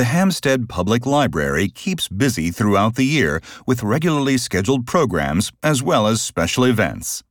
The Hampstead Public Library keeps busy throughout the year with regularly scheduled programs as well as special events.